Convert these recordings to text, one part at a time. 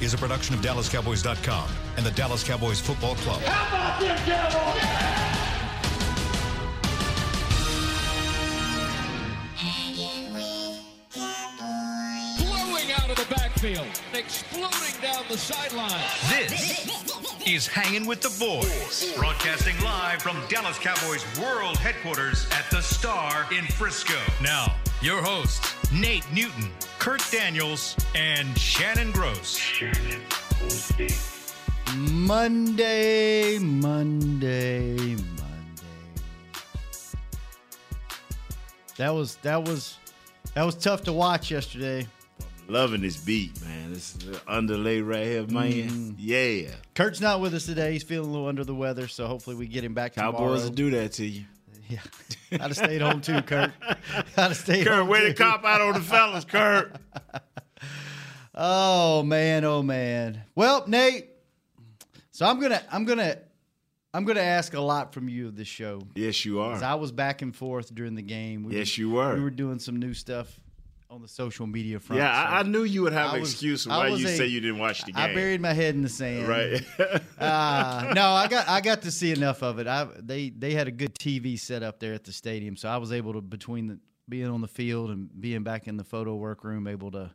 is a production of DallasCowboys.com and the Dallas Cowboys Football Club. How about them Cowboys? blowing out of the backfield, exploding down the sideline. This is Hanging with the Boys, broadcasting live from Dallas Cowboys World Headquarters at the Star in Frisco. Now, your hosts, Nate Newton, Kurt Daniels, and Shannon Gross. Monday, Monday, Monday. That was that was that was tough to watch yesterday. Loving this beat, man. This is the underlay right here, man. Mm. Yeah. Kurt's not with us today. He's feeling a little under the weather, so hopefully we get him back Cowboys tomorrow. will do that to you. Yeah, I'd have stayed home too, Kurt. I'd have stayed Kurt, home way too. to cop out on the fellas, Kurt. Oh man, oh man. Well, Nate. So I'm gonna I'm gonna I'm gonna ask a lot from you of this show. Yes, you are. I was back and forth during the game. We Yes, you were. We were doing some new stuff on the social media front. Yeah, I, I knew you would have I an was- excuse why you a- say you didn't watch the game. I buried my head in the sand. right. Uh, no, I got I got to see enough of it. I they they had a good TV set up there at the stadium, so I was able to between the being on the field and being back in the photo workroom, able to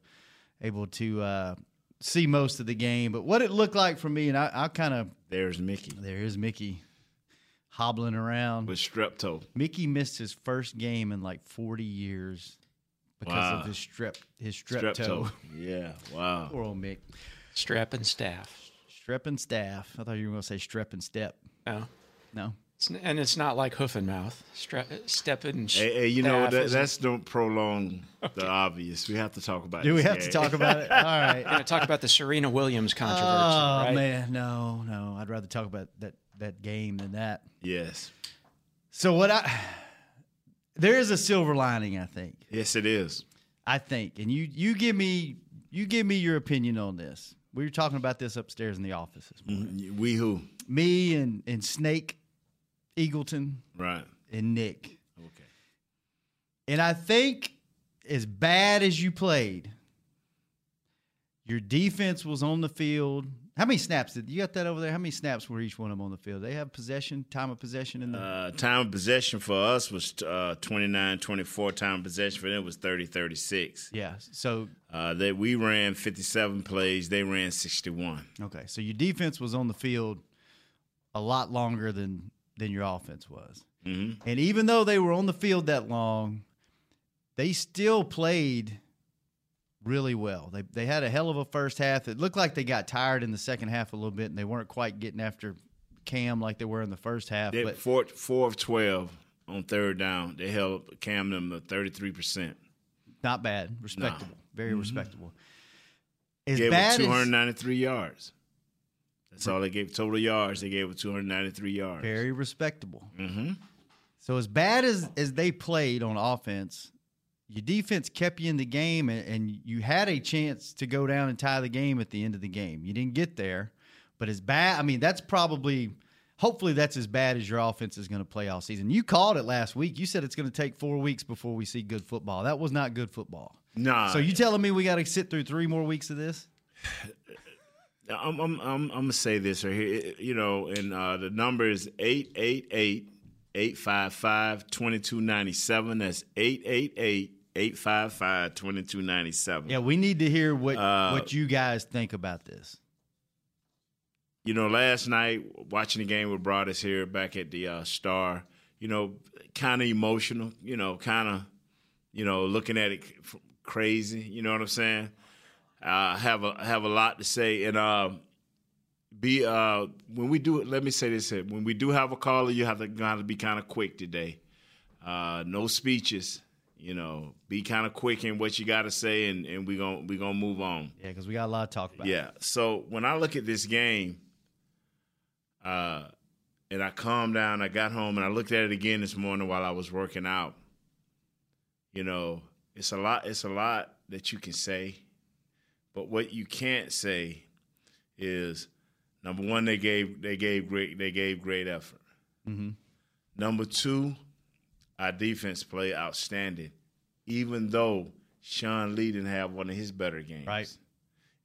able to uh, see most of the game. But what it looked like for me, and I, I kind of There's Mickey there is Mickey hobbling around. with strep toe. Mickey missed his first game in like forty years because Wow. of his strep his strep, Strep toe. toe. Yeah. Wow. Poor old Mick. Strap and staff. Strep and staff. I thought you were going to say strep and step. No. No. It's, and it's not like hoof and mouth. Stra- step and sh- Hey, hey, you know staff that, isn't- don't prolong the obvious. We have to talk about. It. Do we this have to talk about it? All right. We're going to talk about the Serena Williams controversy, Oh right? man, no, no. I'd rather talk about that that game than that. Yes. So what I there is a silver lining, I think. Yes, it is. I think, and you you give me you give me your opinion on this. We were talking about this upstairs in the office this morning. Mhm. We who? Me and and Snake, Eagleton, Right. and Nick. Okay. And I think as bad as you played, your defense was on the field. How many snaps did you got that over there? How many snaps were each one of them on the field? They have possession, time of possession in the Uh, time of possession for us was uh, 29 24. Time of possession for them was 30 36. Yeah. So Uh, they, we ran 57 plays, they ran 61. okay. So your defense was on the field a lot longer than than your offense was. hmm And even though they were on the field that long, they still played really well. They they had a hell of a first half. It looked like they got tired in the second half a little bit, and they weren't quite getting after Cam like they were in the first half. They, but four, four of 12 on third down. They held Cam them to 33%. not bad, respectable, very respectable. As Gave bad 293 yards. That's all they gave. Total yards, they gave them 293 yards. very respectable. hmm So as bad as as they played on offense, your defense kept you in the game, and, and you had a chance to go down and tie the game at the end of the game. You didn't get there, but as bad. I mean, that's probably. Hopefully, that's as bad as your offense is going to play all season. You called it last week. You said it's going to take four weeks before we see good football. That was not good football. Nah. So you telling me we got to sit through three more weeks of this? I'm I'm I'm, I'm gonna say this right here. You know, and uh, the number is 888 855 2297. That's 888 855 2297. Yeah, we need to hear what Uh, what you guys think about this. You know, last night watching the game with Broaddus here back at the uh, Star, you know, kind of emotional, you know, kind of, you know, looking at it crazy. You know what I'm saying? I have a have a lot to say, and uh, be uh, when we do it. Let me say this here: when we do have a caller, you have to gotta be kind of quick today. Uh, no speeches. You know, be kind of quick in what you got to say, and, and we gonna we gonna move on. Yeah, because we got a lot to talk about. Yeah. So when I look at this game, uh, and I calmed down, I got home and I looked at it again this morning while I was working out. You know, it's a lot. It's a lot that you can say, but what you can't say is number one, they gave they gave great they gave great effort. Mhm. Number two, our defense played outstanding, even though Sean Lee didn't have one of his better games Right.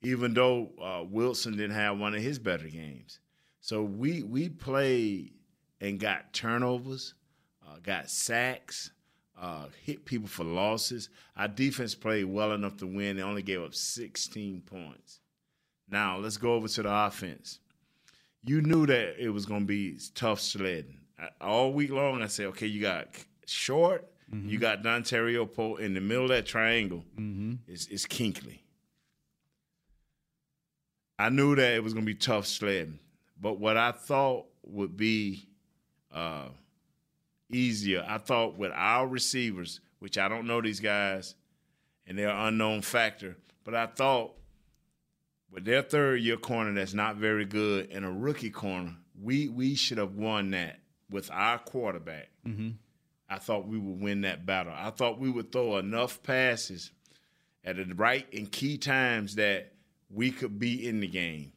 even though uh, Wilson didn't have one of his better games. So we we played and got turnovers, uh, got sacks, uh, hit people for losses. Our defense played well enough to win. They only gave up 16 points. Now let's go over to the offense. You knew that it was going to be tough sledding all week long. I said, okay, you got short, mm-hmm. you got Dontari Poe in the middle of that triangle. Mm-hmm. It's, it's Kuechly. I knew that it was going to be tough sledding, but what I thought would be uh, easier, I thought with our receivers, which I don't know these guys, and they're unknown factor, but I thought with their third year corner that's not very good and a rookie corner, we we should have won that with our quarterback. Mm-hmm. I thought we would win that battle. I thought we would throw enough passes at the right and key times that we could be in the game.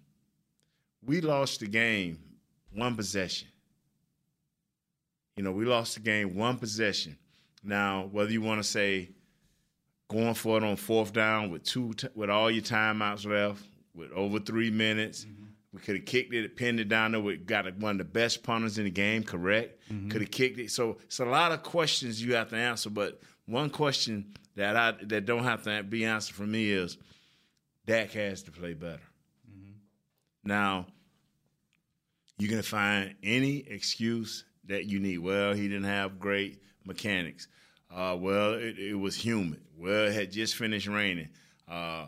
We lost the game one possession. You know, we lost the game one possession. Now, whether you want to say going for it on fourth down with two t- with all your timeouts left, with over three minutes, mm-hmm. We could have kicked it, pinned it down there. We got one of the best punters in the game, correct? Mm-hmm. Could have kicked it. So it's a lot of questions you have to answer. But one question that I that don't have to be answered for me is Dak has to play better. Mm-hmm. Now, you're to find any excuse that you need. Well, he didn't have great mechanics. Uh, well, it, it, was humid. Well, it had just finished raining. Uh,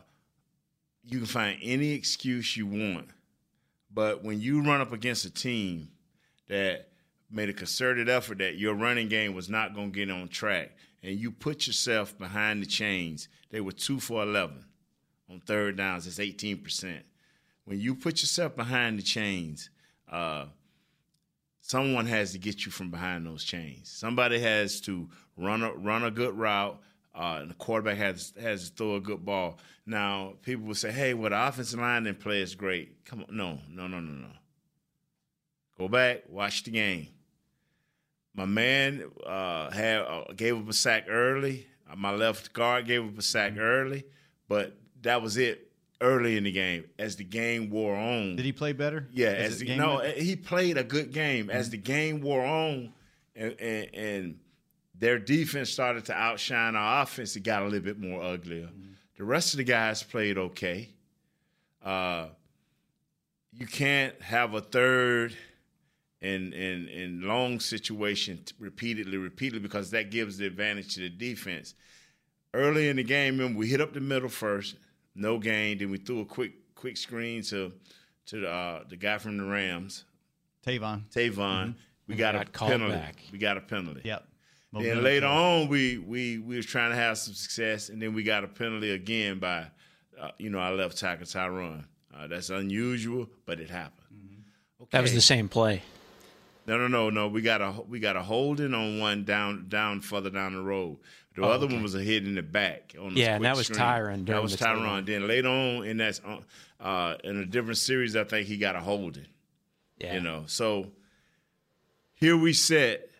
you can find any excuse you want. But when you run up against a team that made a concerted effort that your running game was not going to get on track, and you put yourself behind the chains, they were two for 11 on third downs. It's 18%. When you put yourself behind the chains, uh, someone has to get you from behind those chains. Somebody has to run a run a good route. Uh, and the quarterback has has to throw a good ball. Now, people will say, "Hey, well, the offensive line didn't play as great." Come on, no, no, no, no, no. Go back, watch the game. My man uh, had uh, gave up a sack early. my left guard gave up a sack mm-hmm. early, but that was it early in the game. As the game wore on, did he play better? Yeah, as, as the, no, went? he played a good game. Mm-hmm. As the game wore on, and, and, and, their defense started to outshine our offense, it got a little bit more uglier. Mm-hmm. The rest of the guys played okay. Uh, you can't have a third and and and long situation repeatedly, repeatedly because that gives the advantage to the defense. Early in the game, remember we hit up the middle first no gain. Then we threw a quick quick screen to to the, uh, the guy from the Rams, Tavon. Tavon. Mm-hmm. We got, got, a penalty. Back. We got a penalty. Yep. Then later on, we we we was trying to have some success, and then we got a penalty again by, uh, you know, our left tackle Tyron. Uh, that's unusual, but it happened. Mm-hmm. Okay. That was the same play. No, no, no, no. We got a we got a holding on one down down further down the road. The oh, other okay. one was a hit in the back. On yeah, and that was Tyron. That was Tyron. Then later on in that uh, uh, in a different series, I think he got a holding. Yeah, you know. So here we sit.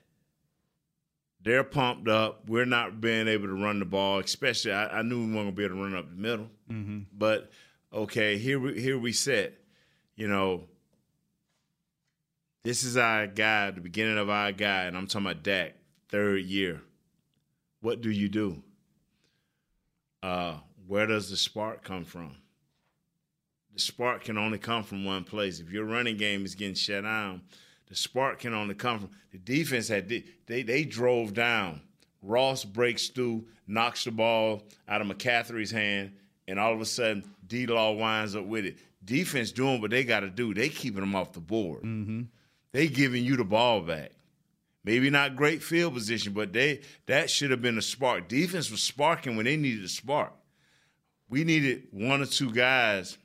They're pumped up. We're not being able to run the ball, especially. I, I knew we weren't going to be able to run up the middle. Mm-hmm. But okay, here we here we sit. You know, this is our guy, the beginning of our guy, and I'm talking about Dak, third year. What do you do? Uh, where does the spark come from? The spark can only come from one place. If your running game is getting shut down, the spark can only come from the defense. Had they they drove down. Ross breaks through, knocks the ball out of McCaffrey's hand, and all of a sudden D Law winds up with it. Defense doing what they got to do. They keeping them off the board. Mm-hmm they giving you the ball back. Maybe not great field position, but they that should have been a spark. Defense was sparking when they needed a spark. We needed one or two guys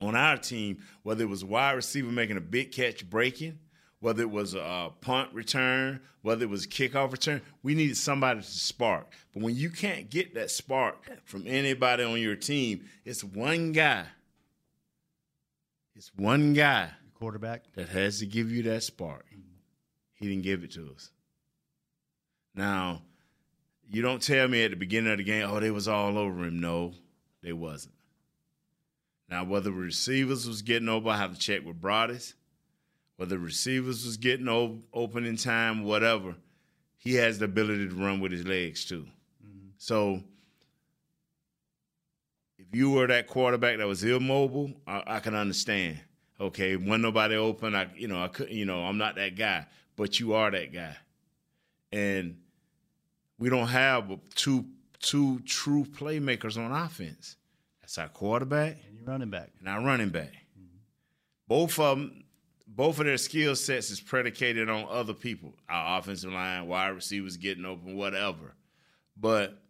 on our team, whether it was a wide receiver making a big catch breaking, whether it was a punt return, whether it was a kickoff return, we needed somebody to spark. But when you can't get that spark from anybody on your team, it's one guy. It's one guy quarterback that has to give you that spark. He didn't give it to us. Now, you don't tell me at the beginning of the game, oh, they was all over him. No, they wasn't. Now, whether receivers was getting open, I have to check with Broaddus. Whether receivers was getting open in time, whatever, he has the ability to run with his legs too. Mm-hmm. So, if you were that quarterback that was immobile, I, I can understand. Okay, when nobody open, I you know I could you know I'm not that guy, but you are that guy, and we don't have two two true playmakers on offense. That's our quarterback And you're running back. and our running back. Both of them, both of their skill sets is predicated on other people. Our offensive line, wide receivers getting open, whatever. But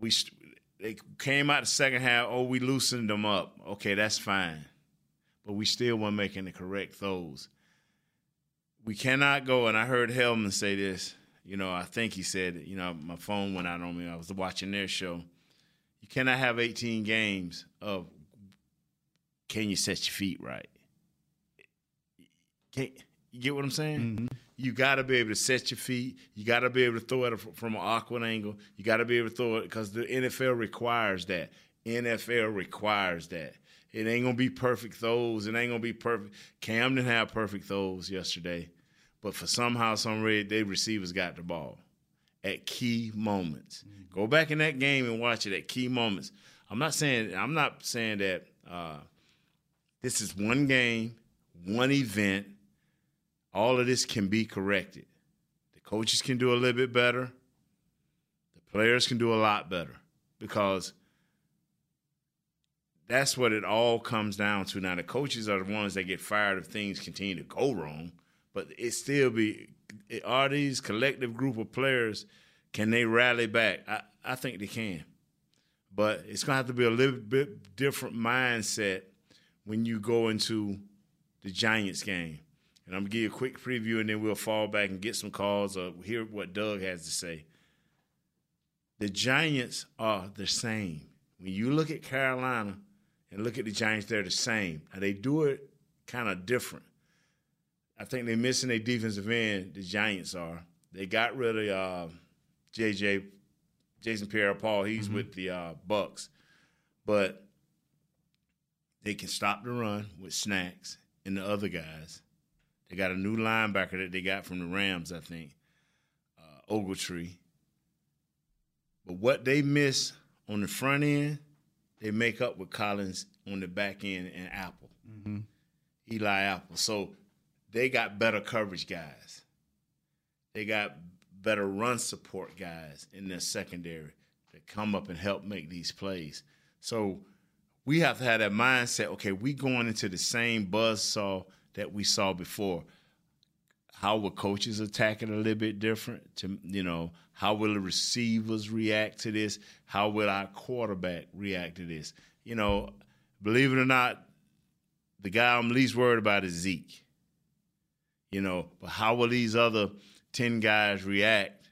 we they came out the second half. Oh, we loosened them up. Okay, that's fine. But we still weren't making the correct throws. We cannot go. And I heard Hellman say this. You know, I think he said. You know, my phone went out on me. I was watching their show. You cannot have 18 games of can you set your feet right? Can you get what I'm saying? Mm-hmm. You got to be able to set your feet. You got to be able to throw it from an awkward angle. You got to be able to throw it because the NFL requires that. NFL requires that. It ain't gonna be perfect throws. It ain't gonna be perfect. Cam didn't have perfect throws yesterday, but for somehow, some way, they receivers got the ball at key moments. Go back in that game and watch it at key moments. I'm not saying I'm not saying that uh, this is one game, one event. All of this can be corrected. The coaches can do a little bit better. The players can do a lot better because that's what it all comes down to. Now the coaches are the ones that get fired if things continue to go wrong, but it still be are these collective group of players can they rally back? I, I think they can. But it's gonna have to be a little bit different mindset when you go into the Giants game. And I'm gonna give you a quick preview and then we'll fall back and get some calls or hear what Doug has to say. The Giants are the same. When you look at Carolina and look at the Giants, they're the same. Now they do it kind of different. I think they're missing their defensive end. The Giants are. They got rid of uh, JJ, Jason Pierre-Paul. He's with the uh, Bucks, but they can stop the run with Snacks and the other guys. They got a new linebacker that they got from the Rams, I think, uh, Ogletree. But what they miss on the front end, they make up with Collins on the back end and Apple, Eli Apple. So they got better coverage guys. They got better run support guys in their secondary that come up and help make these plays. So we have to have that mindset. Okay, we going into the same buzz saw that we saw before. How will coaches attack it a little bit different? To you know, how will the receivers react to this? How will our quarterback react to this? You know, believe it or not, the guy I'm least worried about is Zeke. You know, but how will these other ten guys react?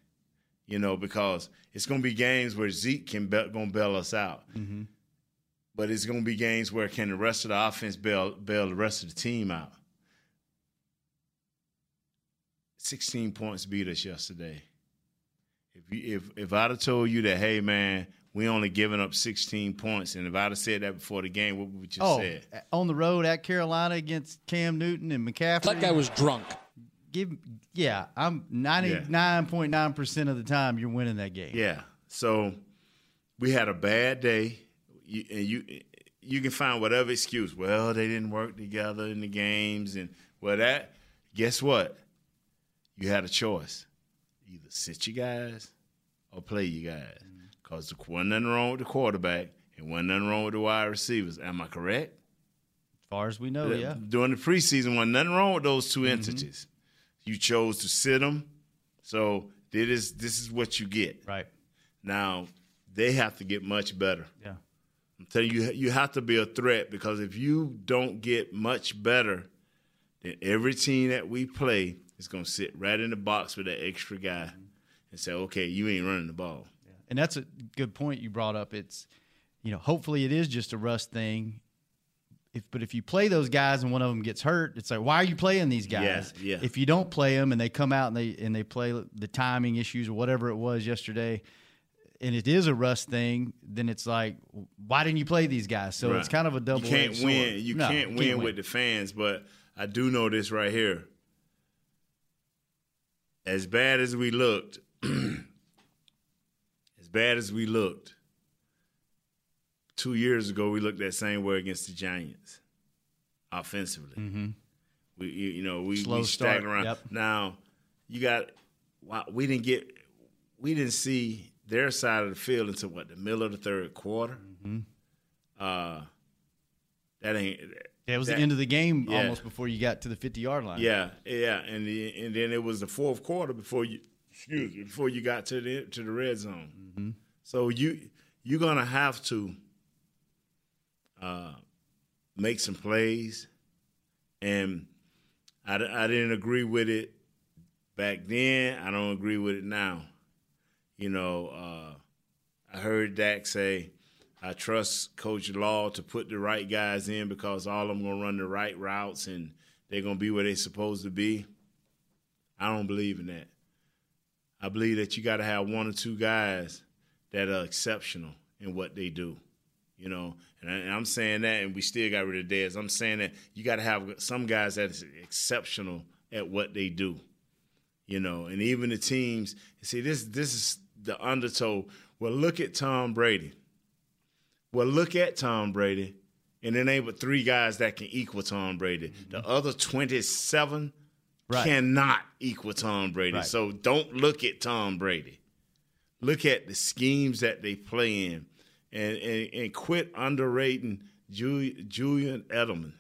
You know, because it's going to be games where Zeke can be, going to bail us out, mm-hmm. but it's going to be games where can the rest of the offense bail bail the rest of the team out. 16 points beat us yesterday. If you, if if I'd have told you that, hey man, we only giving up 16 points, and if I'd have said that before the game, what would you Oh, said? on the road at Carolina against Cam Newton and McCaffrey. That guy was drunk. give yeah, I'm ninety nine point nine percent of the time you're winning that game. Yeah. So we had a bad day, you, and you you can find whatever excuse. Well, they didn't work together in the games, and well, that guess what? You had a choice: either sit you guys or play you guys. Because there wasn't nothing wrong with the quarterback, and wasn't nothing wrong with the wide receivers. Am I correct? As far as we know, Oh, yeah. During the preseason, wasn't nothing wrong with those 2 mm-hmm. entities. You chose to sit them, so this is this is what you get. Right. Now they have to get much better. Yeah. I'm telling you, you have to be a threat because if you don't get much better, then every team that we play is going to sit right in the box with that extra guy mm-hmm. and say, "Okay, you ain't running the ball." And that's a good point you brought up. It's, you know, hopefully it is just a rust thing. If, but if you play those guys and one of them gets hurt, it's like, why are you playing these guys? Yeah, yeah. If you don't play them and they come out and they and they play the timing issues or whatever it was yesterday, and it is a rust thing, then it's like, why didn't you play these guys? So it's kind of a double. You can't win. You can't win with the fans, but I do know this right here. As bad as we looked, bad as we looked, two years ago we looked that same way against the Giants, offensively. Mm-hmm. We, you, know, we Slow we start, around. yep. Now you got. Wow, we didn't get. We didn't see their side of the field until what the middle of the third quarter. Mm-hmm. Uh, that ain't. Yeah, it was that- the end of the game yeah. almost before you got to the fifty yard line. Yeah, yeah, and the, and then it was the fourth quarter before you excuse me before you got to the to the red zone. Mm-hmm. So you you're gonna have to uh, make some plays, and I, I didn't agree with it back then. I don't agree with it now. You know, uh, I heard Dak say, I trust Coach Law to put the right guys in because all of them going to run the right routes and they're going to be where they're supposed to be. I don't believe in that. I believe that you got to have one or two guys that are exceptional in what they do. You know, and, I, I'm saying that, and we still got rid of Dez. I'm saying that you got to have some guys that is exceptional at what they do you know, and even the teams. See, this this is the undertow. Well, look at Tom Brady. Well, look at Tom Brady, and then ain't but three guys that can equal Tom Brady. The mm-hmm. other twenty-seven Right. cannot equal Tom Brady. Right. So don't look at Tom Brady. Look at the schemes that they play in, and and, and quit underrating Ju- Julian Edelman.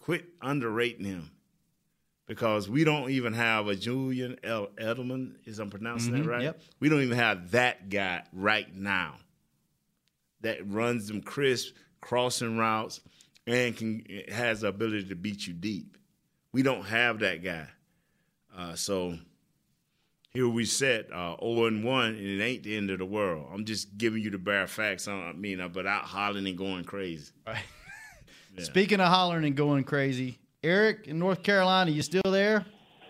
Quit underrating him because we don't even have a Julian El- Edelman. Is I'm pronouncing that mm-hmm. right? yep. We don't even have that guy right now that runs them crisp crossing routes and can has the ability to beat you deep. We don't have that guy. Uh, so here we sit, uh, 0 and 1, and it ain't the end of the world. I'm just giving you the bare facts. I mean, uh, but out hollering and going crazy. Speaking of hollering and going crazy, Eric in North Carolina, you still there?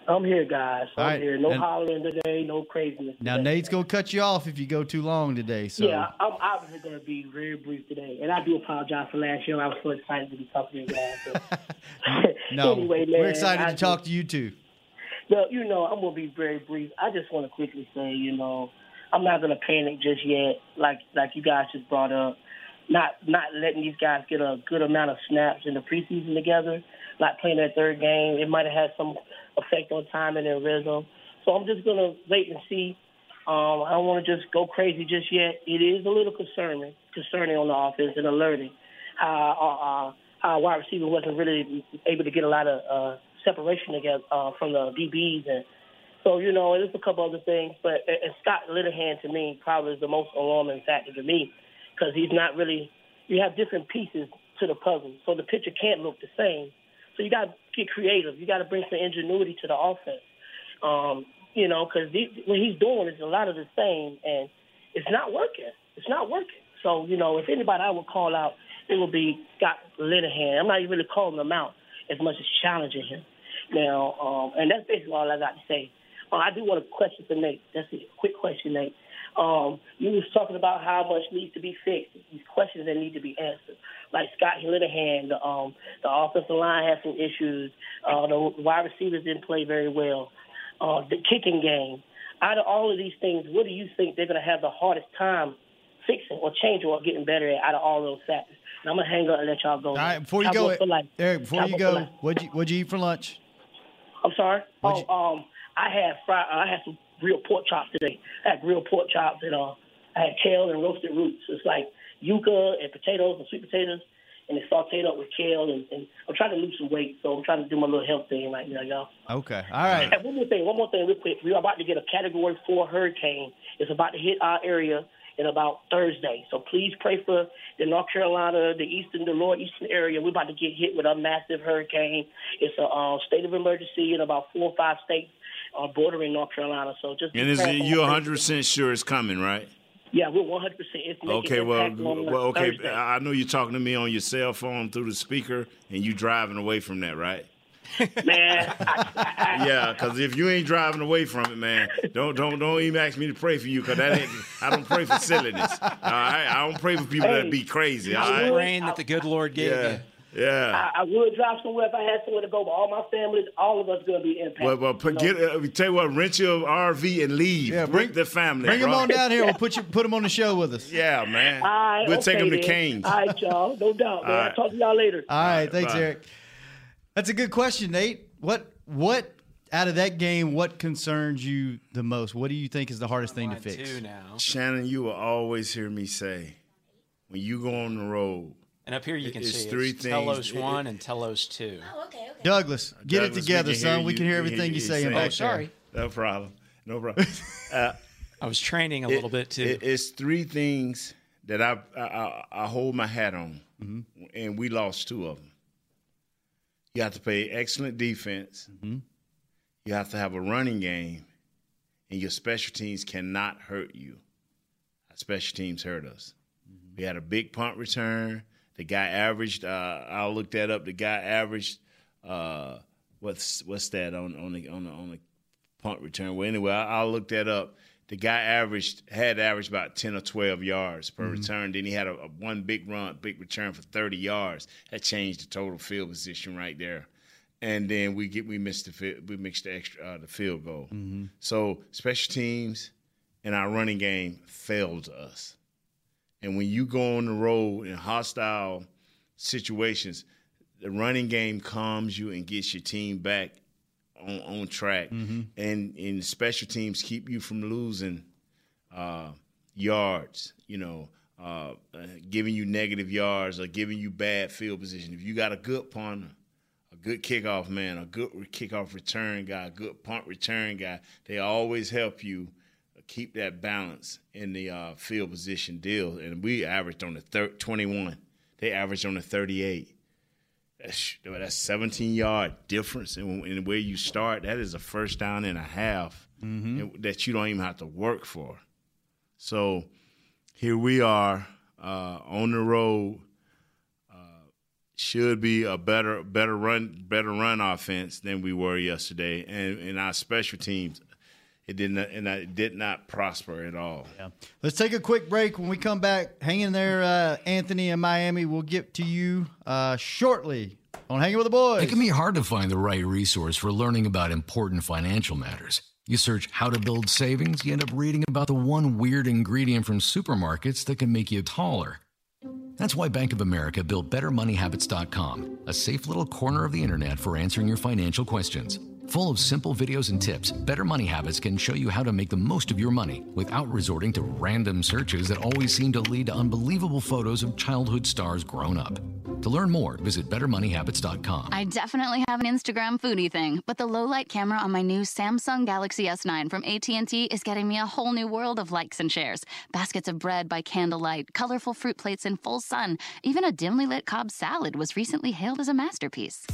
I'm here, guys. I'm All right, here. No and- hollering today, no craziness. Now today. Nate's gonna cut you off if you go too long today. So Yeah, I'm obviously going to be very brief today, and I do apologize for last year. I was so excited to be talking to you guys. but- no, anyway, man, we're excited I to talk to you too. Well, you know, I'm gonna be very brief. I just want to quickly say, you know, I'm not gonna panic just yet, like like you guys just brought up. Not not letting these guys get a good amount of snaps in the preseason together, not playing that third game. It might have had some effect on timing and their rhythm. So I'm just gonna wait and see. Um, I don't want to just go crazy just yet. It is a little concerning, concerning on the offense and alerting how uh, uh, how wide receiver wasn't really able to get a lot of uh, separation together uh, from the DBs and so you know there's a couple other things. But and Scott Linehan to me probably is the most alarming factor to me because he's not really. You have different pieces to the puzzle, so the picture can't look the same. So you got to get creative. You got to bring some ingenuity to the offense. Um, you know, because what he's doing is a lot of the same, and it's not working. It's not working. So you know, if anybody I would call out, it would be Scott Linehan. I'm not even really calling him out as much as challenging him. Now, um, and that's basically all I got to say. Uh, I do want a question for Nate. That's a quick question, Nate. Um, you was talking about how much needs to be fixed. These questions that need to be answered. Like Scott Linehan, the um, the offensive line has some issues. Uh, the wide receivers didn't play very well. Uh, the kicking game. Out of all of these things, what do you think they're going to have the hardest time fixing or changing or getting better at out of all those factors? And I'm gonna hang up and let y'all go. All right, before you Cowboys go. Eric, before you Cowboys for go, what'd you what'd you eat for lunch? I'm sorry. What'd Oh, um, I had fry. I had some real pork chops today. I had real pork chops and uh, I had kale and roasted roots. It's like yuca and potatoes and sweet potatoes, and it's sautéed up with kale. And, and I'm trying to lose some weight, so I'm trying to do my little health thing right now, y'all. Okay, all right. And one more thing, one more thing, real quick. We are about to get a Category Four hurricane. It's about to hit our area in about Thursday. So please pray for the North Carolina, the eastern, the lower eastern area. We're about to get hit with a massive hurricane. It's a uh, state of emergency in about four or five states uh, bordering North Carolina. So just And is it, you're 100 percent sure it's coming, right? Yeah, we're 100. percent Okay, well, well, okay. Thursday. I know you're talking to me on your cell phone through the speaker, and you driving away from that, right? Man. I, I, Yeah, because if you ain't driving away from it, man, don't don't don't even ask me to pray for you, because that ain't. I don't pray for silliness. All right, I don't pray for people that be crazy. All I right. would- Brain that the good Lord gave Yeah, you. yeah. I, I would drive somewhere if I had somewhere to go, but all my families, all of us, gonna be impacted. Well, well, put, get. Uh, tell you what, rent your RV and leave. Yeah, bring- With the family. Bring them on down here. We'll put you put them on the show with us. Yeah, man. All right, we'll okay take them to then. Canes. All right, y'all. No doubt, man. All I'll talk to y'all later. All right, thanks, bye. Eric. That's a good question, Nate. What what out of that game? What concerns you the most? What do you think is the hardest thing to fix? two now. Shannon, you will always hear me say, when you go on the road, And up here you can It's see three it's things. Telos It- one and Telos two. okay, okay. Douglas, get Douglas, it together, we can hear son. We can hear everything hear you're you saying saying. back Oh, sorry. no problem. No problem. Uh, I was training a little bit too. It- it's three things that I I, I, I hold my hat on, Mm-hmm. and we lost two of them. You have to play excellent defense. Mm-hmm. You have to have a running game, and your special teams cannot hurt you. Our special teams hurt us. Mm-hmm. We had a big punt return. The guy averaged. Uh, I looked that up. The guy averaged. Uh, what's what's that on on the on the on the punt return? Well, anyway, I, will look that up. The guy averaged had averaged about ten or twelve yards per return. Then he had a, a one big run, big return for thirty yards. That changed the total field position right there. And then we get we missed the fi- we mixed the extra uh, the field goal. So special teams and our running game failed us. And when you go on the road in hostile situations, the running game calms you and gets your team back on, on track. And and special teams keep you from losing uh, yards, you know, uh, uh, giving you negative yards or giving you bad field position. If you got a good punter, a good kickoff man, a good kickoff return guy, a good punt return guy, they always help you keep that balance in the uh, field position deal. And we averaged on the thir- 21. They averaged on the 38. That's, that's 17 yard difference in, in where you start. That is a first down and a half and that you don't even have to work for. So here we are uh, on the road. Uh, should be a better better run better run offense than we were yesterday, and and our special teams it did not and it did not prosper at all. Yeah. Let's take a quick break. When we come back, hang in there, uh, Anthony in Miami. We'll get to you uh, shortly on Hanging with the Boys. It can be hard to find the right resource for learning about important financial matters. You search how to build savings, you end up reading about the one weird ingredient from supermarkets that can make you taller. That's why Bank of America built BetterMoneyHabits.com, a safe little corner of the internet for answering your financial questions. Full of simple videos and tips, Better Money Habits can show you how to make the most of your money without resorting to random searches that always seem to lead to unbelievable photos of childhood stars grown up. To learn more, visit BetterMoneyHabits.com. I definitely have an Instagram foodie thing, but the low light camera on my new Samsung Galaxy S9 from AT&T is getting me a whole new world of likes and shares. Baskets of bread by candlelight, colorful fruit plates in full sun, even a dimly lit Cobb salad was recently hailed as a masterpiece.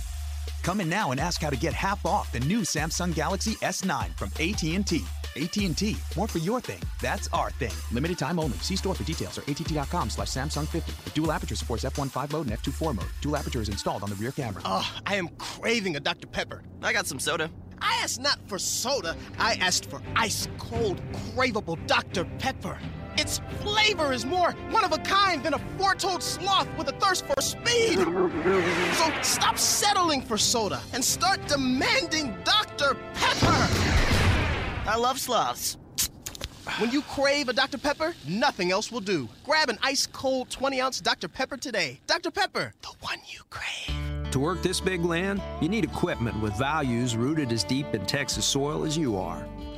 Come in now and ask how to get half off the new Samsung Galaxy S9 from AT&T. AT&T, more for your thing. That's our thing. Limited time only. See store for details or att.com slash Samsung 50. The dual aperture supports f1.5 mode and f2.4 mode. Dual aperture is installed on the rear camera. Oh, I am craving a Dr. Pepper. I got some soda. I asked not for soda, I asked for ice cold, craveable Dr. Pepper. Its flavor is more one of a kind than a four toed sloth with a thirst for speed. So stop settling for soda and start demanding Dr. Pepper. I love sloths. When you crave a Dr. Pepper, nothing else will do. Grab an ice cold 20 ounce Dr. Pepper today. Dr. Pepper, the one you crave. To work this big land, you need equipment with values rooted as deep in Texas soil as you are.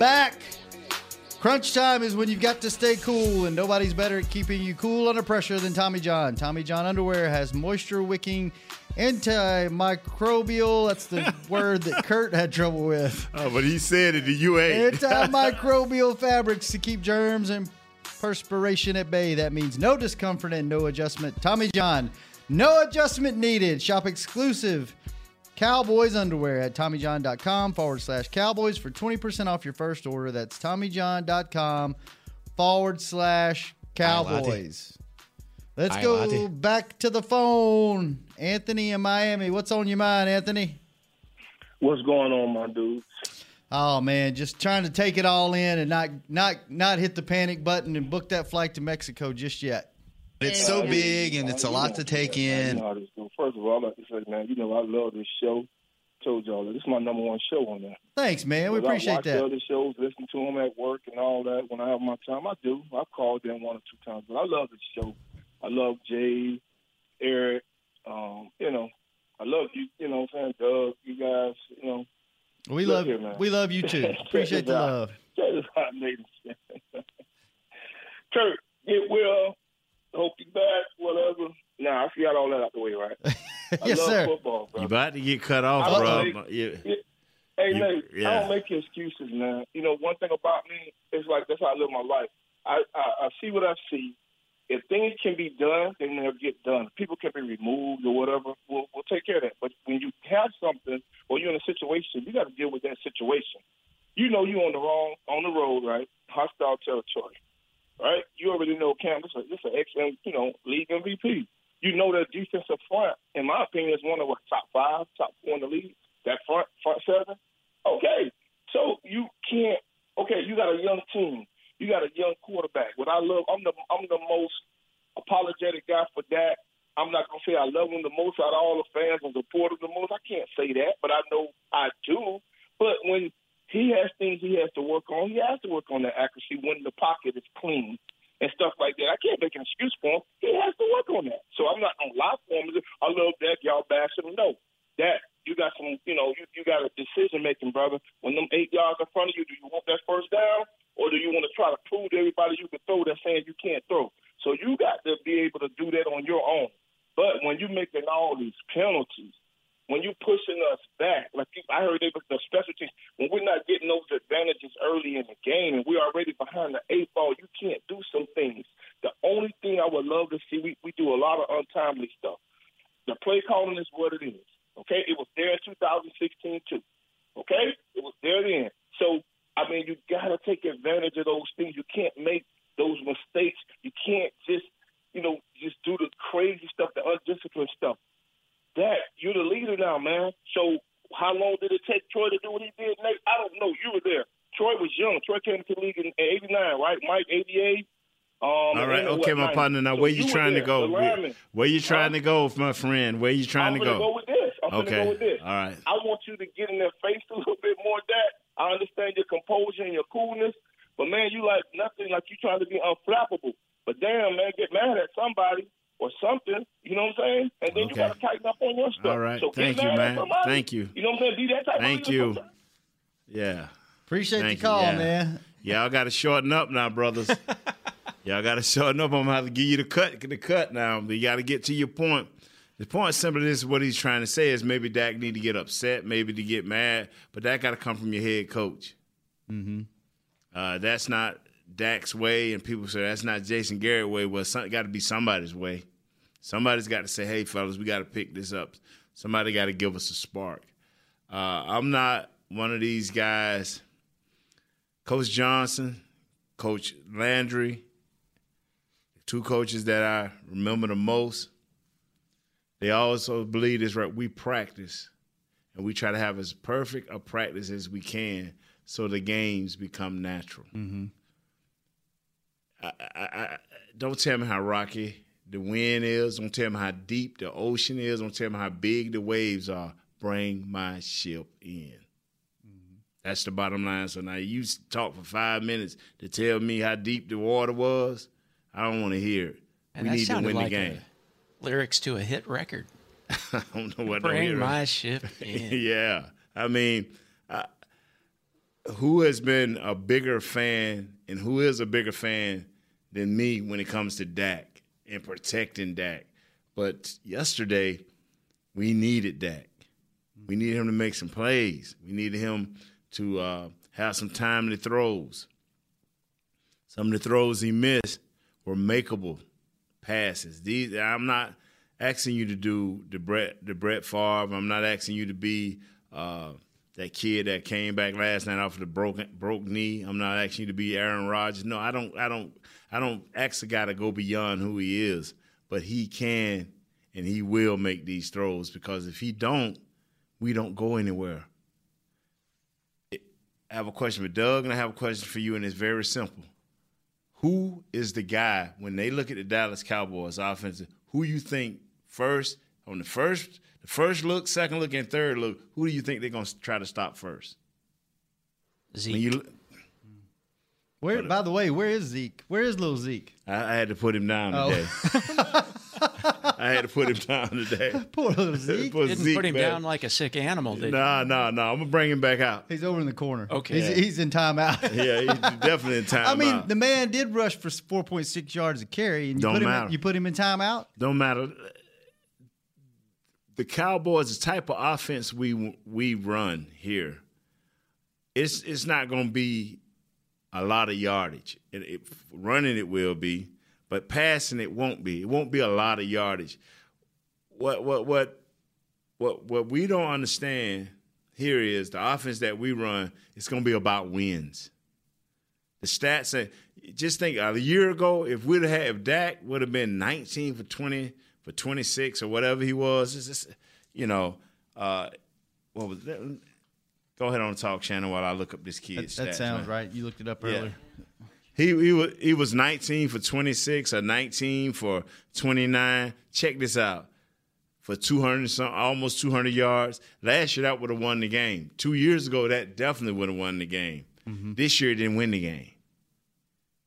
Back Crunch time is when you've got to stay cool, and nobody's better at keeping you cool under pressure than Tommy John. Tommy John underwear has moisture wicking antimicrobial. That's the word that Kurt had trouble with. Oh, but he said it, you ain't. Antimicrobial fabrics to keep germs and perspiration at bay. That means no discomfort and no adjustment. Tommy John, no adjustment needed. Shop exclusive Cowboys underwear at TommyJohn.com forward slash Cowboys for 20% off your first order. That's TommyJohn.com forward slash Cowboys. Let's Aye, go laddie. back to the phone. Anthony in Miami. What's on your mind, Anthony? What's going on, my dude? Oh man, just trying to take it all in and not not not hit the panic button and book that flight to Mexico just yet. It's so big and it's a lot to take in. know how this go. First of all, I'd like to say, man, you know I love this show. Told y'all that this is my number one show on there. Thanks, man. We Because I appreciate watch that. the other shows, listen to them at work and all that. When I have my time, I do. I've called in one or two times, but I love this show. I love Jay, Eric. Um, you know, I love you. You know, what I'm saying Doug, you guys. You know, We love here, man. we love you too. Appreciate the Check this out. love. Check this out, ladies. Kurt, get well. Hope you back. Whatever. Nah, I forgot all that out the way, right? I Yes, love sir. Football, bro. You about to get cut off, I bro. make- You- Hey, You- Nate, I don't make excuses, man. You know, one thing about me is like that's how I live my life. I, I, I see what I see. If things can be done, they never get done. People can be removed or whatever. We'll, we'll take care of that. But when you have something or you're in a situation, you got to deal with that situation. You know you're on the wrong on the road, right? Hostile territory, right? You already know Cam. This is this is an excellent, you know, league MVP. You know that defensive front, in my opinion, is one of what top five, top four in the league. That front front seven. Okay, so you can't. Okay, you got a young team. You got a young quarterback. What I love, I'm the I'm the most apologetic guy for that. I'm not gonna say I love him the most out of all the fans and support him the most. I can't say that, but I know I do. But when he has things he has to work on, he has to work on that accuracy when the pocket is clean and stuff like that. I can't make an excuse for him. He has to work on that. So I'm not gonna lie for him. I love that. Y'all bash him. No, that you got some. You know, you, you got a decision making, brother. When them eight yards in front of you, do you want that first down, or do you want to try to prove to everybody you can throw that saying you can't throw? So you got to be able to do that on your own. But when you're making all these penalties, when you're pushing us back, like you- I heard they was the special teams, when we're not getting those advantages early in the game and we're already behind the eight ball, you can't do some things. The only thing I would love to see, we, we do a lot of untimely stuff. The play calling is what it is. Okay, it was there in 2016 too. Okay, it was there then. So I mean, you got to take advantage of those things. You can't make those mistakes. You can't just, you know, just do the crazy stuff, the undisciplined stuff. That you're the leader now, man. So how long did it take Troy to do what he did? Nate, I don't know. You were there. Troy was young. Troy came to the league in '89, right? Mike '88. Um, All right, and then okay, what, my 90. partner. Now, So where you were trying to go? Where, where you trying to go, my friend? Where you trying I'm to go? go with this. I'm Okay. go with this. All right. I want you to get in their face a little bit more. That I understand your composure and your coolness, but man, you like nothing like you trying to be unflappable. But damn, man, get mad at somebody or something. You know what I'm saying? And then you got to tighten up on your stuff. All right. So Thank you, man. somebody. Thank you. You know what I'm saying? Be that type Thank of leader you. sometimes. Yeah. Appreciate Thank the call, you. Yeah. man. Y'all got to shorten up now, brothers. Y'all got to shorten up. I'm gonna have to give you the cut, the cut now. But you got to get to your point. The point simply is what he's trying to say is maybe Dak need to get upset, maybe to get mad, but that got to come from your head coach. Mm-hmm. Uh, that's not Dak's way, and people say that's not Jason Garrett way. Well, it's got to be somebody's way. Somebody's got to say, "Hey, fellas, we got to pick this up." Somebody got to give us a spark. Uh, I'm not one of these guys. Coach Johnson, Coach Landry, two coaches that I remember the most. They also believe this right. We practice, and we try to have as perfect a practice as we can, so the games become natural. Mm-hmm. I, I, I, don't tell me how rocky the wind is. Don't tell me how deep the ocean is. Don't tell me how big the waves are. Bring my ship in. That's the bottom line. So now you talk for five minutes to tell me how deep the water was. I don't want to hear it. And we that need to win the like game. lyrics to a hit record. I don't know what. Bring my ship in. yeah, I mean, uh, who has been a bigger fan and who is a bigger fan than me when it comes to Dak and protecting Dak. But yesterday, we needed Dak. We needed him to make some plays. We needed him to uh, have some timely throws. Some of the throws he missed were makeable passes. These I'm not asking you to do the Brett the Brett Favre. I'm not asking you to be uh, that kid that came back last night off of the broken broke knee. I'm not asking you to be Aaron Rodgers. No, I don't. I don't. I don't ask a guy to go beyond who he is, but he can and he will make these throws because if he don't, we don't go anywhere. I have a question for Doug, and I have a question for you, and it's very simple. Who is the guy when they look at the Dallas Cowboys offense? Who you think first on the first, the first look, second look, and third look? Who do you think they're going to try to stop first? Zeke. When you, Where, by the way, where is Zeke? Where is little Zeke? I, I had to put him down Oh. today. I had to put him down today. Poor little Zeke. Put Didn't Zeke put him back. down like a sick animal, did you? Nah, nah, nah. I'm gonna bring him back out. He's over in the corner. Okay. He's, he's in timeout. Yeah, he's definitely in time. I mean, the man did rush for 4.6 yards a carry, and you Don't put him matter. in, you put him in timeout. don't matter. The Cowboys, the type of offense we we run here, it's it's not going to be a lot of yardage. It, it, running it will be, but passing it won't be. It won't be a lot of yardage. What what what what what we don't understand here is the offense that we run. It's going to be about wins. The stats say. Just think a year ago, if we'd have if Dak would have been 19 for 20 for 26 or whatever he was, just, you know, uh, what was that? Go ahead on talk, Shannon, while I look up this That, that stats, sounds man. right. You looked it up Yeah. earlier. He he was he was 19 for 26 or 19 for 29. Check this out. For 200 some almost 200 yards. Last year that would have won the game. 2 years ago that definitely would have won the game. Mm-hmm. This year it didn't win the game.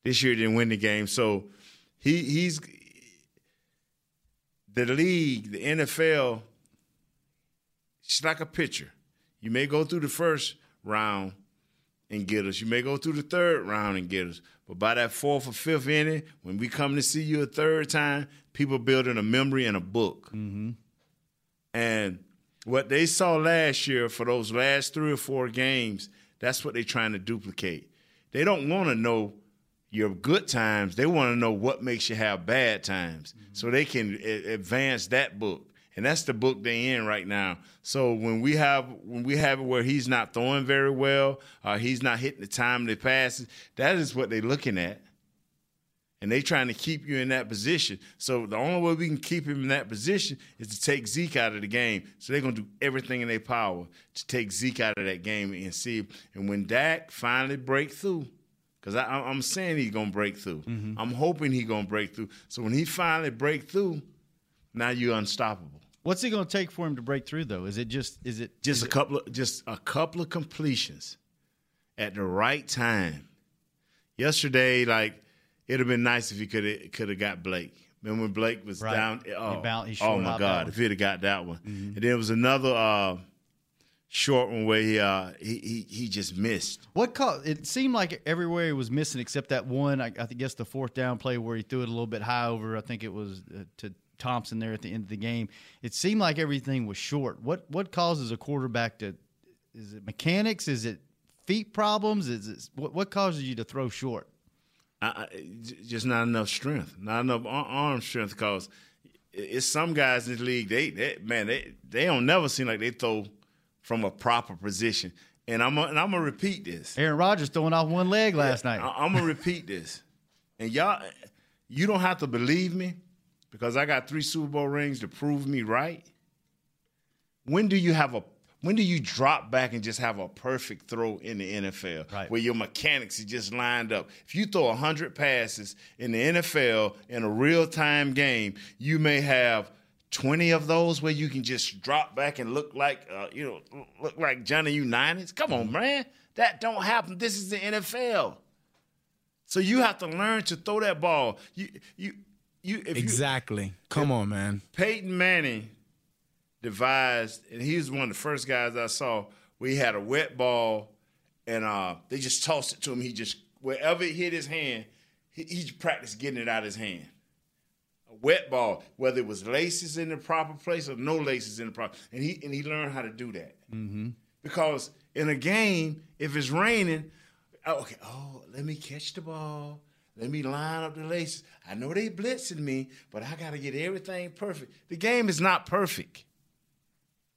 This year it didn't win the game. So he he's the league, the NFL it's like a pitcher. You may go through the first round and get us. You may go through the third round and get us. But by that fourth or fifth inning, when we come to see you a third time, people building a memory and a book. Mm-hmm. And what they saw last year for those last three or four games, that's what they're trying to duplicate. They don't want to know your good times. They want to know what makes you have bad times, so they can advance that book. And that's the book they in right now. So when we have when we have it where he's not throwing very well, or he's not hitting the time timely passes, that is what they're looking at. And they're trying to keep you in that position. So the only way we can keep him in that position is to take Zeke out of the game. So they're gonna do everything in their power to take Zeke out of that game and see. And when Dak finally break through, because I'm saying he's gonna break through. Mm-hmm. I'm hoping he's gonna break through. So when he finally break through, now you're unstoppable. What's it going to take for him to break through, though? Is it just is it Just is a couple of just a couple of completions at the right time. Yesterday, like it'd have been nice if he could have could have got Blake. Remember when Blake was Right. down? He Oh, bound- he oh my God! Mm-hmm. If he'd have got that one, and there was another uh, short one where he, uh, he he he just missed. What caused it seemed like everywhere he was missing except that one. I, I guess the fourth down play where he threw it a little bit high over. I think it was uh, to Thompson there at the end of the game. It seemed like everything was short. What what causes a quarterback to? Is it mechanics? Is it feet problems? Is it what what causes you to throw short? I, just not enough strength, not enough arm strength. Because it's some guys in the league. They, they man, they they don't never seem like they throw from a proper position. And I'm gonna- and I'm gonna repeat this. Aaron Rodgers throwing off one leg last night. I, am gonna repeat this, and y'all, you don't have to believe me because I got three Super Bowl rings to prove me right. When do you have a when do you drop back and just have a perfect throw in the NFL Right. where your mechanics are just lined up? If you throw 100 passes in the NFL in a real time game, you may have 20 of those where you can just drop back and look like, uh, you know, look like Johnny Unitas. Come on, man. That don't happen. This is the NFL. So you have to learn to throw that ball. You, you, you. If you, Exactly. Come on, man. Peyton Manning devised, and he was one of the first guys I saw We had a wet ball, and uh, they just tossed it to him. He just wherever it hit his hand, he, he practiced getting it out of his hand. A wet ball, whether it was laces in the proper place or no laces in the proper, and he and he learned how to do that. Mm-hmm. Because in a game, if it's raining, oh, okay, oh, let me catch the ball. Let me line up the laces. I know they blitzing me, but I got to get everything perfect. The game is not perfect.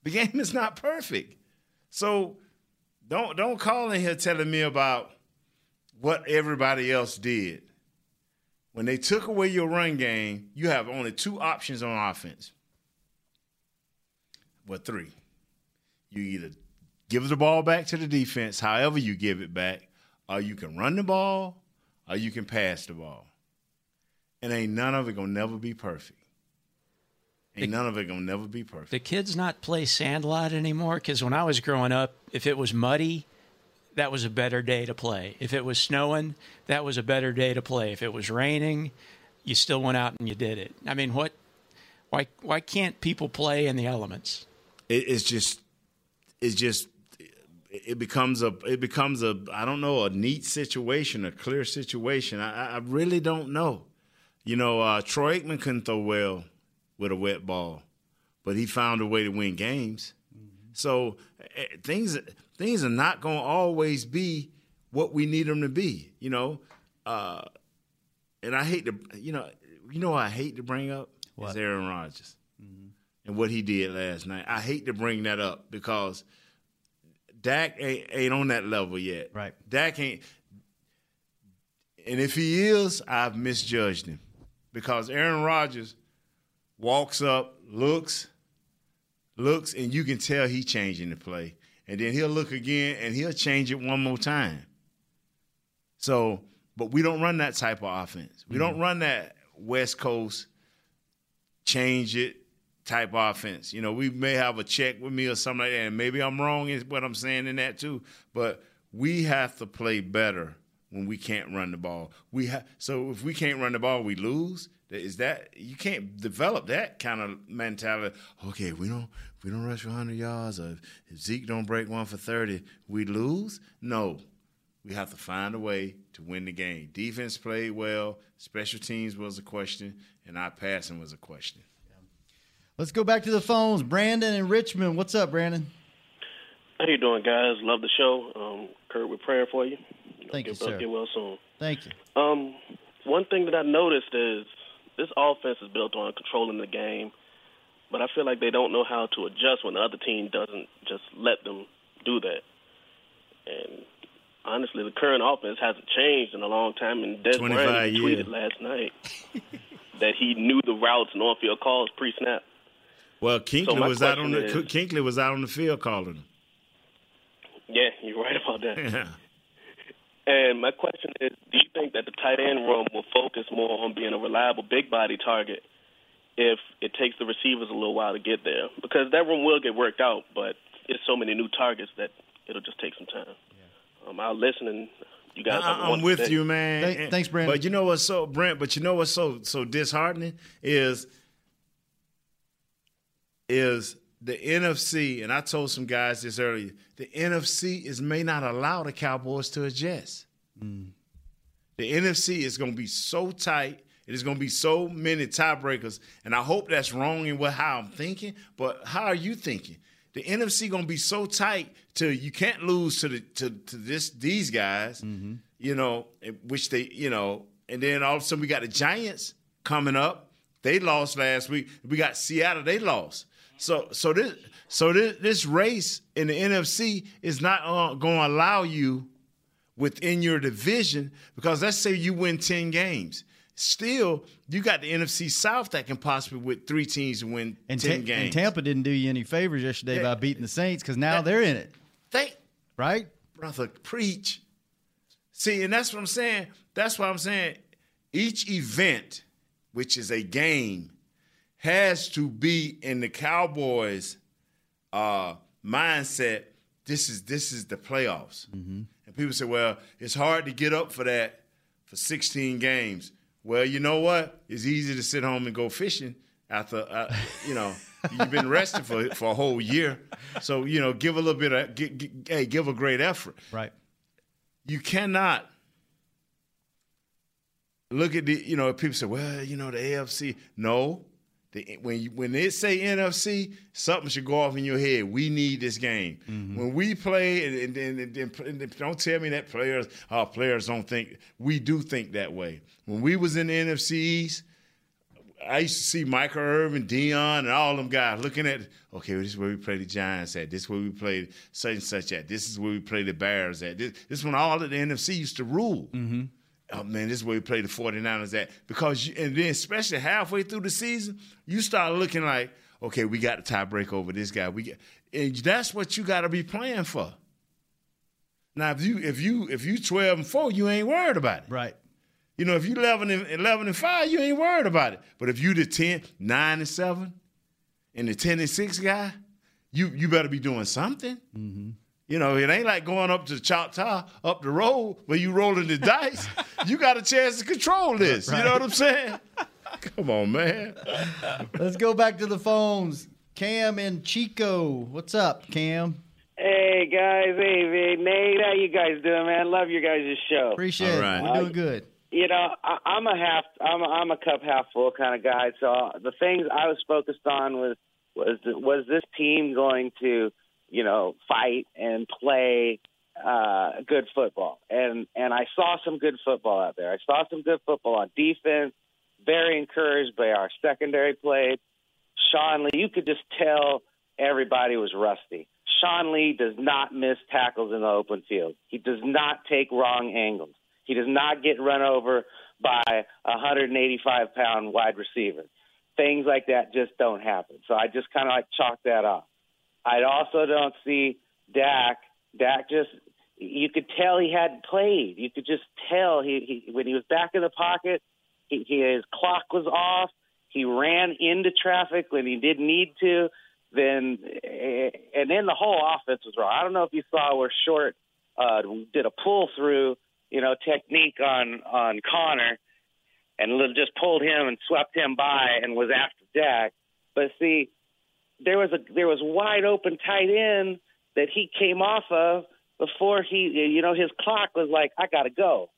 The game is not perfect. So don't don't call in here telling me about what everybody else did. When they took away your run game, you have only two options on offense. Well, three. You either give the ball back to the defense, however you give it back, or you can run the ball, or you can pass the ball. And ain't none of it gonna never be perfect. Ain't none of it gonna never be perfect. The kids not play sandlot anymore because when I was growing up, if it was muddy, that was a better day to play. If it was snowing, that was a better day to play. If it was raining, you still went out and you did it. I mean, what? Why? Why can't people play in the elements? It, it's just, it's just, it becomes a, it becomes a, I don't know, a neat situation, a clear situation. I, I really don't know. You know, uh, Troy Aikman couldn't throw well with a wet ball, but he found a way to win games. So eh, things things are not going to always be what we need them to be, you know. Uh, and I hate to, you know, you know, I hate to bring up What? is Aaron Rodgers and what he did last night. I hate to bring that up because Dak ain't, ain't on that level yet. Right. Dak ain't. And if he is, I've misjudged him because Aaron Rodgers walks up, looks, looks, and you can tell he changing the play. And then he'll look again and he'll change it one more time. So, but we don't run that type of offense. We mm-hmm. don't run that West Coast change it type offense. You know, we may have a check with me or something like that, and maybe I'm wrong in what I'm saying in that too. But we have to play better when we can't run the ball. We have so if we can't run the ball, we lose. Is that you can't develop that kind of mentality? Okay, we don't if we don't rush for 100 yards, or if Zeke don't break one for 30, we lose. No, we have to find a way to win the game. Defense played well. Special teams was a question, and our passing was a question. Let's go back to the phones. Brandon in Richmond. What's up, Brandon? How you doing, guys? Love the show. Um, Kurt, we're praying for you. Thank you, get, well- sir. Get well soon. Thank you. Um, one thing that I noticed is this offense is built on controlling the game, but I feel like they don't know how to adjust when the other team doesn't just let them do that. And honestly, the current offense hasn't changed in a long time. And Dez 25 Bryant years. tweeted last night that he knew the routes and on-field calls pre-snap. Well, Kuechly my was out on the is- Kuechly was out on the field calling them. Yeah, you're right about that. Yeah. And my question is, do you think that the tight end room will focus more on being a reliable big body target if it takes the receivers a little while to get there? Because that room will get worked out, but it's so many new targets that it'll just take some time. Um, I'll listen and you guys. have a I, am with day. you, man. Thank- And- thanks, Brandon. But you know what's so Brent? But you know what's so so disheartening is is the NFC. And I told some guys this earlier. The NFC is may not allow the Cowboys to adjust. The NFC is going to be so tight. It is going to be so many tiebreakers, and I hope that's wrong in what how I'm thinking. But how are you thinking? The NFC going to be so tight to you can't lose to the to, to this these guys, you know, eh, which they you know, and then all of a sudden we got the Giants coming up. They lost last week. We got Seattle. They lost. So so this so this, this race in the NFC is not uh, going to allow you within your division because let's say you win 10 games. Still, you got the NFC South that can possibly with three teams win And, 10 Ta- games. and Tampa didn't do you any favors yesterday by beating the Saints because now they're in it. Thank right, brother. Preach. See, and that's what I'm saying. That's what I'm saying. Each event, which is a game, has to be in the Cowboys' uh, mindset. This is this is the playoffs. And people say, well, it's hard to get up for that for 16 games. Well, you know what? It's easy to sit home and go fishing after, uh, you know, you've been resting for for a whole year. So, you know, give a little bit of, hey, give a great effort. Right. You cannot look at the you know people say, well, you know the AFC. No, the, when you, when they say NFC, something should go off in your head. We need this game. Mm-hmm. When we play, and, and don't tell me that players, our players don't think. We do think that way. When we was in the NFCs, I used to see Michael Irvin, Deion, and all them guys looking at, okay, well, this is where we play the Giants at. This is where we play such and such at. This is where we play the Bears at. This, this is when all of the NFC used to rule. Mm-hmm. Oh, man, this is where we play the 49ers at. Because, you, and then especially halfway through the season, you start looking like, okay, we got the tiebreak over this guy. We get, and that's what you got to be playing for. Now, if you if you if you 12 and 4, you ain't worried about it. Right. You know, if you 11 and 11 and 5, you ain't worried about it. But if you the 10, 9 and 7, and the 10 and 6 guy, you you better be doing something. Mm-hmm. You know, it ain't like going up to Choctaw up the road where you rolling the dice. you got a chance to control this. You know what I'm saying? Come on, man. Let's go back to the phones. Cam and Chico. What's up, Cam? Hey guys, hey, hey Nate, how you guys doing, man? Love your guys' show. Appreciate it. We're doing good. You know, I, I'm a half, I'm a, I'm a cup half full kind of guy. So the things I was focused on was was was this team going to, you know, fight and play uh, good football, and and I saw some good football out there. I saw some good football on defense. Very encouraged by our secondary play. Sean Lee, you could just tell everybody was rusty. Sean Lee does not miss tackles in the open field. He does not take wrong angles. He does not get run over by a 185 pound wide receiver. Things like that just don't happen. So I just kind of like chalk that off. I also don't see Dak. Dak just you could tell he hadn't played. You could just tell he, he when he was back in the pocket, he, his clock was off. He ran into traffic when he didn't need to. Then and then the whole offense was wrong. I don't know if you saw where Short uh, did a pull through, you know, technique on on Connor, and just pulled him and swept him by and was after Dak. But see, there was a there was wide open tight end that he came off of before he, you know, his clock was like, I got to go.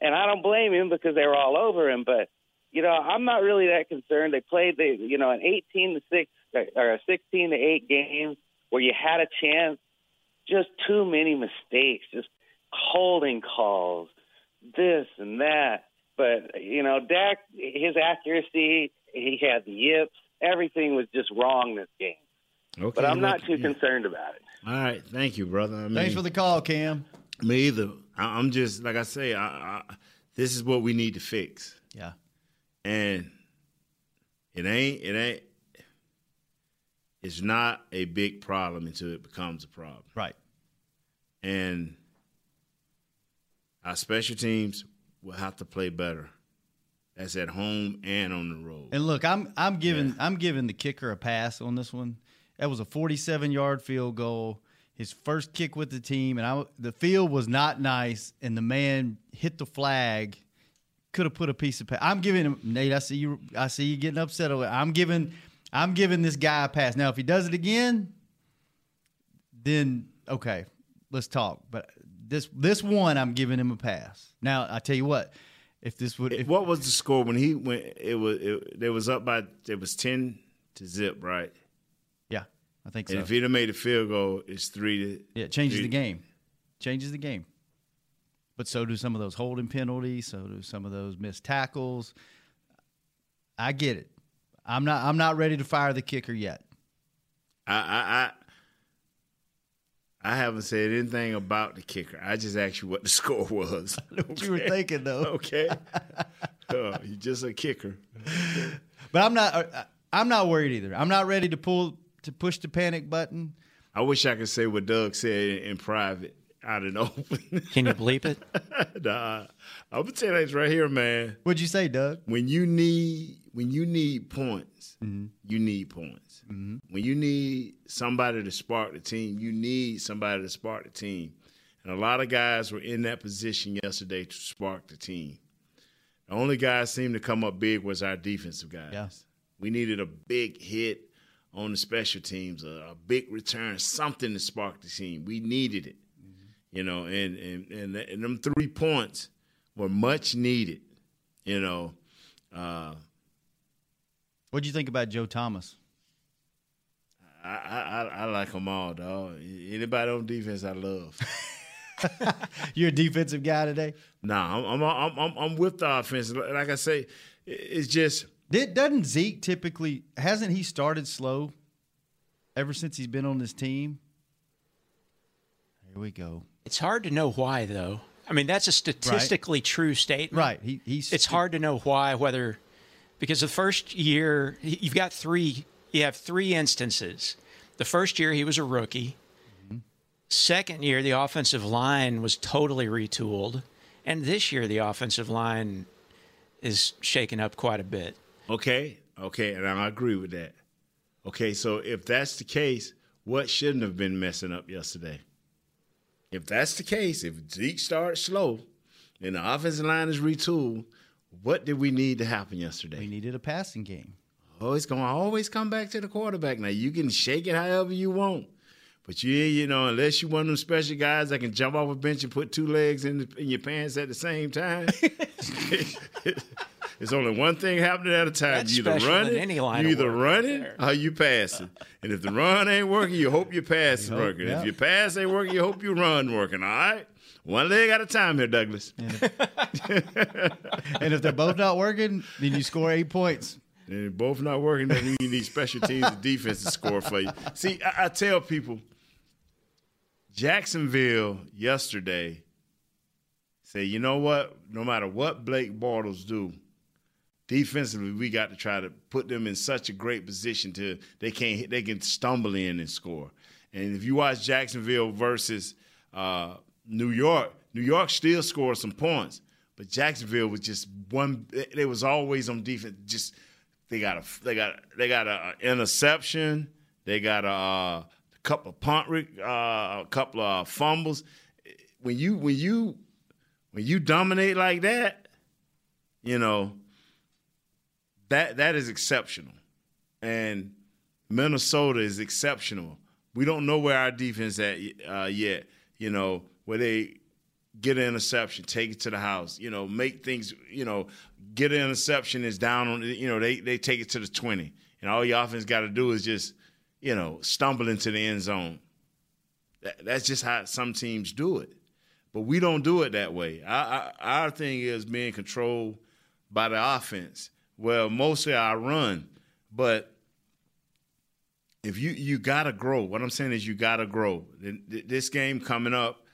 And I don't blame him because they were all over him. But, you know, I'm not really that concerned. They played, the, you know, an 18 to 6 or a 16 to 8 game where you had a chance. Just too many mistakes, just holding calls, this and that. But, you know, Dak, his accuracy, he had the yips. Everything was just wrong this game. Okay, but I'm not too yeah. concerned about it. All right, thank you, brother. I mean, Thanks for the call, Cam. Me either. I, I'm just like I say. I, I, this is what we need to fix, Yeah. and it ain't. It ain't. It's not a big problem until it becomes a problem. Right. And our special teams will have to play better. That's at home and on the road. And look, I'm I'm giving I'm giving the kicker a pass on this one. That was a 47 yard field goal. His first kick with the team, and I the field was not nice, and the man hit the flag. Could have put a piece of. Pa- I'm giving him Nate. I see you. I see you getting upset over. It. I'm giving. I'm giving this guy a pass. Now, if he does it again, then okay, let's talk. But this this one, I'm giving him a pass. Now, I tell you what, if this would, if, what was the score when he went? It was. It, they was up by. It was ten to zip, right? yeah, I think And so. if he'd have made a field goal, it's three to. Yeah, it changes three- the game. Changes the game. But so do some of those holding penalties. So do some of those missed tackles. I get it. I'm not. I'm not ready to fire the kicker yet. I, I, I, I haven't said anything about the kicker. I just asked you what the score was. What you were thinking though. Okay. uh, he's just a kicker. But I'm not. uh, I'm not worried either. I'm not ready to pull to push the panic button. I wish I could say what Doug said in, in private, out in the open. Can you bleep it? nah, I'm gonna tell you this right here, man. What'd you say, Doug? When you need when you need points, Mm-hmm. you need points. When you need somebody to spark the team, you need somebody to spark the team. And a lot of guys were in that position yesterday to spark the team. The only guys seemed to come up big was our defensive guys. Yeah. We needed a big hit on the special teams, a, a big return, something to spark the team. We needed it, you know. And and and, and them three points were much needed. You know, uh, What do you think about Joe Thomas? I, I I like them all, dog. Anybody on defense, I love. You're a defensive guy today. Nah, I'm I'm I'm I'm, I'm with the offense. Like I say, it's just Did, doesn't Zeke typically hasn't he started slow ever since he's been on this team? Here we go. It's hard to know why, though. I mean, that's a statistically true statement. Right. He, he's It's hard to know why, whether because the first year you've got three, you have three instances. The first year he was a rookie. Second year the offensive line was totally retooled, and this year the offensive line is shaken up quite a bit. Okay, okay, and I agree with that. Okay, so if that's the case, what shouldn't have been messing up yesterday? If that's the case, if Zeke starts slow and the offensive line is retooled, what did we need to happen yesterday? We needed a passing game. Oh, it's going to always come back to the quarterback. Now, you can shake it however you want. But you, you know, unless you one of them special guys that can jump off a bench and put two legs in, the, in your pants at the same time, it's only one thing happening at a time. That's you either running, run any line you either running, run or you passing. And if the run ain't working, you hope your pass is working. yeah. If your pass ain't working, you hope your run working. All right, one leg at a time here, Douglas. and if they're both not working, then you score eight points. And if both not working, then you need special teams and defense to score for you. See, I, I tell people, Jacksonville yesterday say, you know what? No matter what Blake Bortles do, defensively, we got to try to put them in such a great position to they can't they can stumble in and score. And if you watch Jacksonville versus uh, New York, New York still scored some points, but Jacksonville was just one. They was always on defense. Just they got a they got they got a, a interception. They got a, uh couple of punt, uh, a couple of fumbles. When you when you when you dominate like that, you know that that is exceptional, and Minnesota is exceptional. We don't know where our defense at uh, yet. You know where they get an interception, take it to the house. You know, make things. You know, get an interception is down on. You know, they they take it to the twenty, and all your offense got to do is just you know stumble into the end zone. That, that's just how some teams do it, but we don't do it that way. Our, our thing is being controlled by the offense. Well, mostly I run, but if you you gotta grow. What I'm saying is you gotta grow. This game coming up,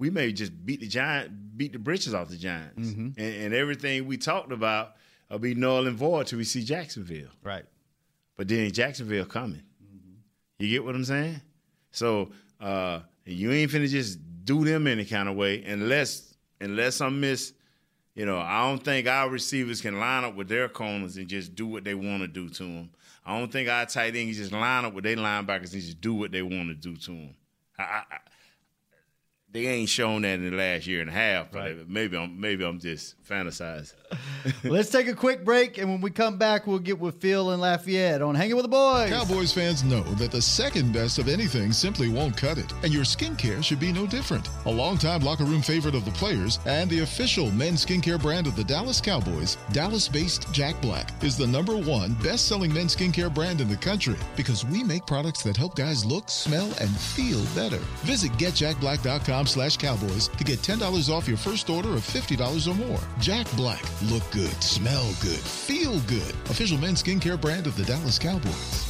we may just beat the giant, beat the britches off the Giants, Mhm. and, and everything we talked about will be null and void till we see Jacksonville. Right. But then Jacksonville coming. You get what I'm saying? So uh, you ain't finna just do them any kind of way unless unless I'm miss. You know, I don't think our receivers can line up with their corners and just do what they want to do to them. I don't think our tight ends just line up with their linebackers and just do what they want to do to them. I, I, they ain't shown that in the last year and a half. But maybe I'm maybe I'm just fantasizing. Let's take a quick break, and when we come back, we'll get with Phil and Lafayette on Hanging with the Boys. Cowboys fans know that the second best of anything simply won't cut it, and your skincare should be no different. A longtime locker room favorite of the players and the official men's skincare brand of the Dallas Cowboys, Dallas based Jack Black is the number one best selling men's skincare brand in the country because we make products that help guys look, smell, and feel better. Visit getjackblack.com slash cowboys to get $10 off your first order of $50 or more. Jack Black. Look good, smell good, feel good. Official men's skincare brand of the Dallas Cowboys.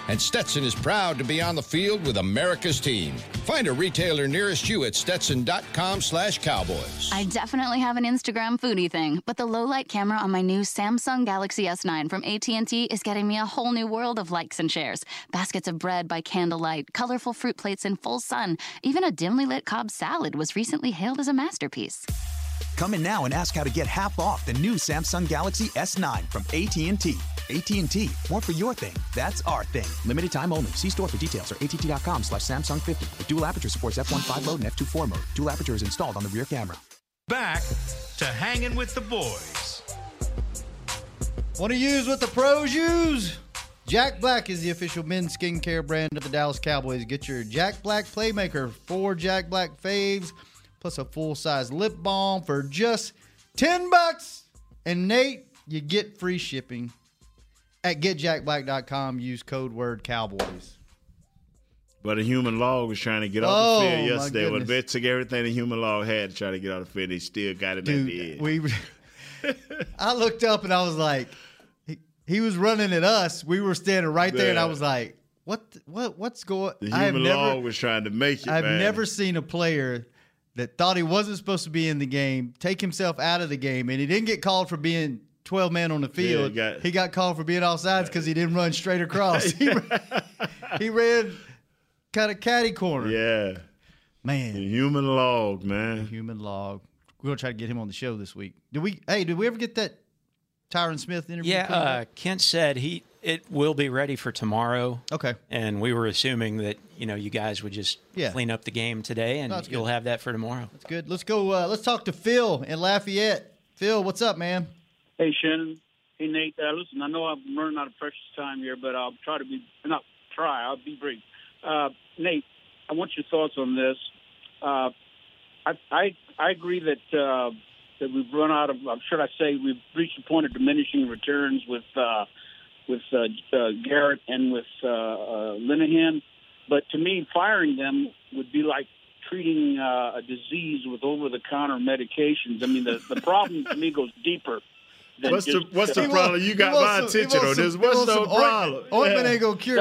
and Stetson is proud to be on the field with America's team. Find a retailer nearest you at stetson.com slash cowboys. I definitely have an Instagram foodie thing, but the low light camera on my new Samsung Galaxy S9 from AT&T is getting me a whole new world of likes and shares. Baskets of bread by candlelight, colorful fruit plates in full sun, even a dimly lit Cobb salad was recently hailed as a masterpiece. Come in now and ask how to get half off the new Samsung Galaxy S9 from AT&T. AT&T, more for your thing. That's our thing. Limited time only. See store for details or att.com slash Samsung 50. With dual aperture supports f1.5 mode and f2.4 mode. Dual aperture is installed on the rear camera. Back to hanging with the boys. Want to use what the pros use? Jack Black is the official men's skincare brand of the Dallas Cowboys. Get your Jack Black Playmaker, four Jack Black faves, plus a full size lip balm for just 10 bucks. And Nate, you get free shipping at getjackblack.com. Use code word Cowboys. But a human log was trying to get off Oh, the field yesterday. When they took everything the human log had to try to get off the field. They still got it at the Dude, end. we I looked up and I was like, he, he was running at us. We were standing right there, and I was like, what, what, what's going? the I have human never, was trying to make it. I've man. never seen a player that thought he wasn't supposed to be in the game take himself out of the game, and he didn't get called for being 12 man on the field. Yeah, he got- he got called for being offsides because he didn't run straight across. he, ran, he ran kind of catty corner. Yeah. Man. The human log, man. Human log. We're gonna try to get him on the show this week. Did we? Hey, did we ever get that Tyron Smith interview? Yeah, uh. Kent said he it will be ready for tomorrow. Okay. And we were assuming that you know you guys would just Yeah. clean up the game today, and No, you'll good. have that for tomorrow. That's good. Let's go. Uh, let's talk to Phil in Lafayette. Phil, what's up, man? Hey, Shannon. Hey, Nate. Uh, listen, I know I'm running out of precious time here, but I'll try to be not try. I'll be brief. Uh, Nate, I want your thoughts on this. Uh, I, I I agree that uh, that we've run out of. should I say we've reached a point of diminishing returns with uh, with uh, uh, Garrett and with uh, uh, Linehan. But to me, firing them would be like treating uh, a disease with over-the-counter medications. I mean, the the problem to me goes deeper. Than What's the What's the problem? You got my attention on this. What's the problem? Yeah.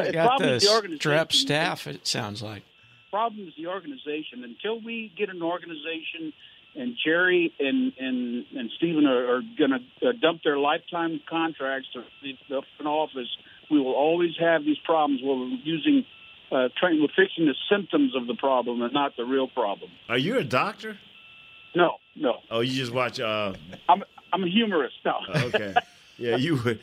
The Got problem the is the organization. strep staff. It sounds like. problem is the organization. Until we get an organization, and Jerry and and and Stephen are, are going to uh, dump their lifetime contracts to the the front office, we will always have these problems where we're using. Uh, trying, we're fixing the symptoms of the problem and not the real problem. Are you a doctor? No, no. Oh, you just watch. Uh, I'm I'm a humorist. No. okay. Yeah, you would.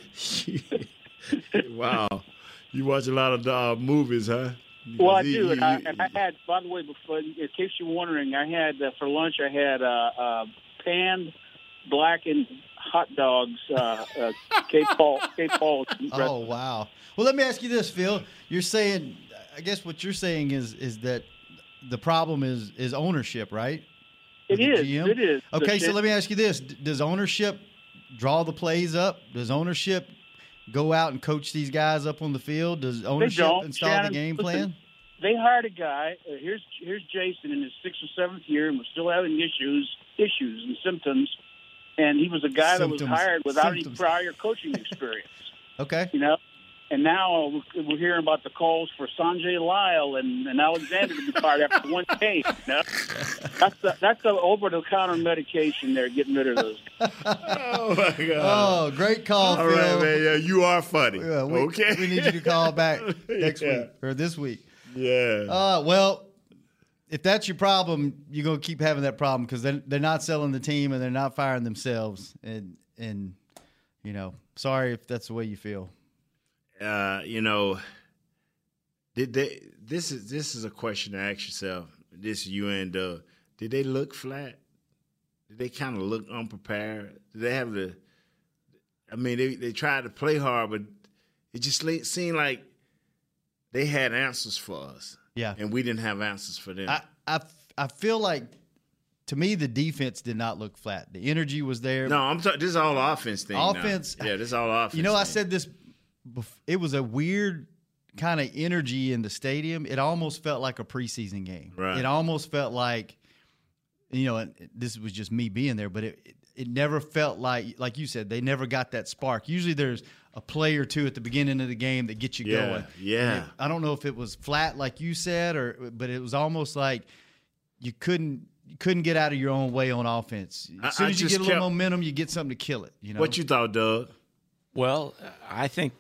wow. You watch a lot of uh, movies, huh? Well, I do, you- and I, and I had. By the way, before, in case you're wondering, I had uh, for lunch. I had uh, uh, panned blackened hot dogs. Uh, uh, K-Paul. Cape Paul. Oh wow. Well, let me ask you this, Phil. You're saying, I guess what you're saying is is that the problem is is ownership, right? It is. GM? It is. Okay, so let me ask you this: Does ownership draw the plays up? Does ownership go out and coach these guys up on the field? Does ownership install Shannon, the game listen, plan? They hired a guy. Uh, here's here's Jason in his sixth or seventh year, and was still having issues, issues and symptoms. And he was a guy that was hired without Symptoms. any prior coaching experience. Okay. You know, and now we're, we're hearing about the calls for Sanjay Lal and, and Alexander to be fired after one game. You know? That's the that's the over the counter medication. They're getting rid of those. Oh my God! Oh, great call, All Phil. right, man. Yeah, you are funny. Yeah, we, okay. we need you to call back next Yeah. week or this week. Yeah. Uh, well, if that's your problem, you're gonna keep having that problem because they're, they're not selling the team and they're not firing themselves. And and you know, sorry if that's the way you feel. Uh, you know, did they? This is this is a question to ask yourself. This you and uh, did they look flat? Did they kind of look unprepared? Did they have the? I mean, they they tried to play hard, but it just seemed like they had answers for us. Yeah. and we didn't have answers for them. I, I I feel like to me the defense did not look flat. The energy was there. no, I'm talking. This is all offense thing. now. Offense- Yeah, this is all offense. You know, I said this. Bef- it was a weird kind of energy in the stadium. It almost felt like a preseason game. Right. It almost felt like, you know, and this was just me being there, but it it never felt like like you said they never got that spark. Usually there's a play or two at the beginning of the game that get you Yeah, going. yeah. It- I don't know if it was flat like you said or but it was almost like you couldn't you couldn't get out of your own way on offense. As soon I as you get a little momentum, you get something to kill it. You know What you thought, Doug? Well, I think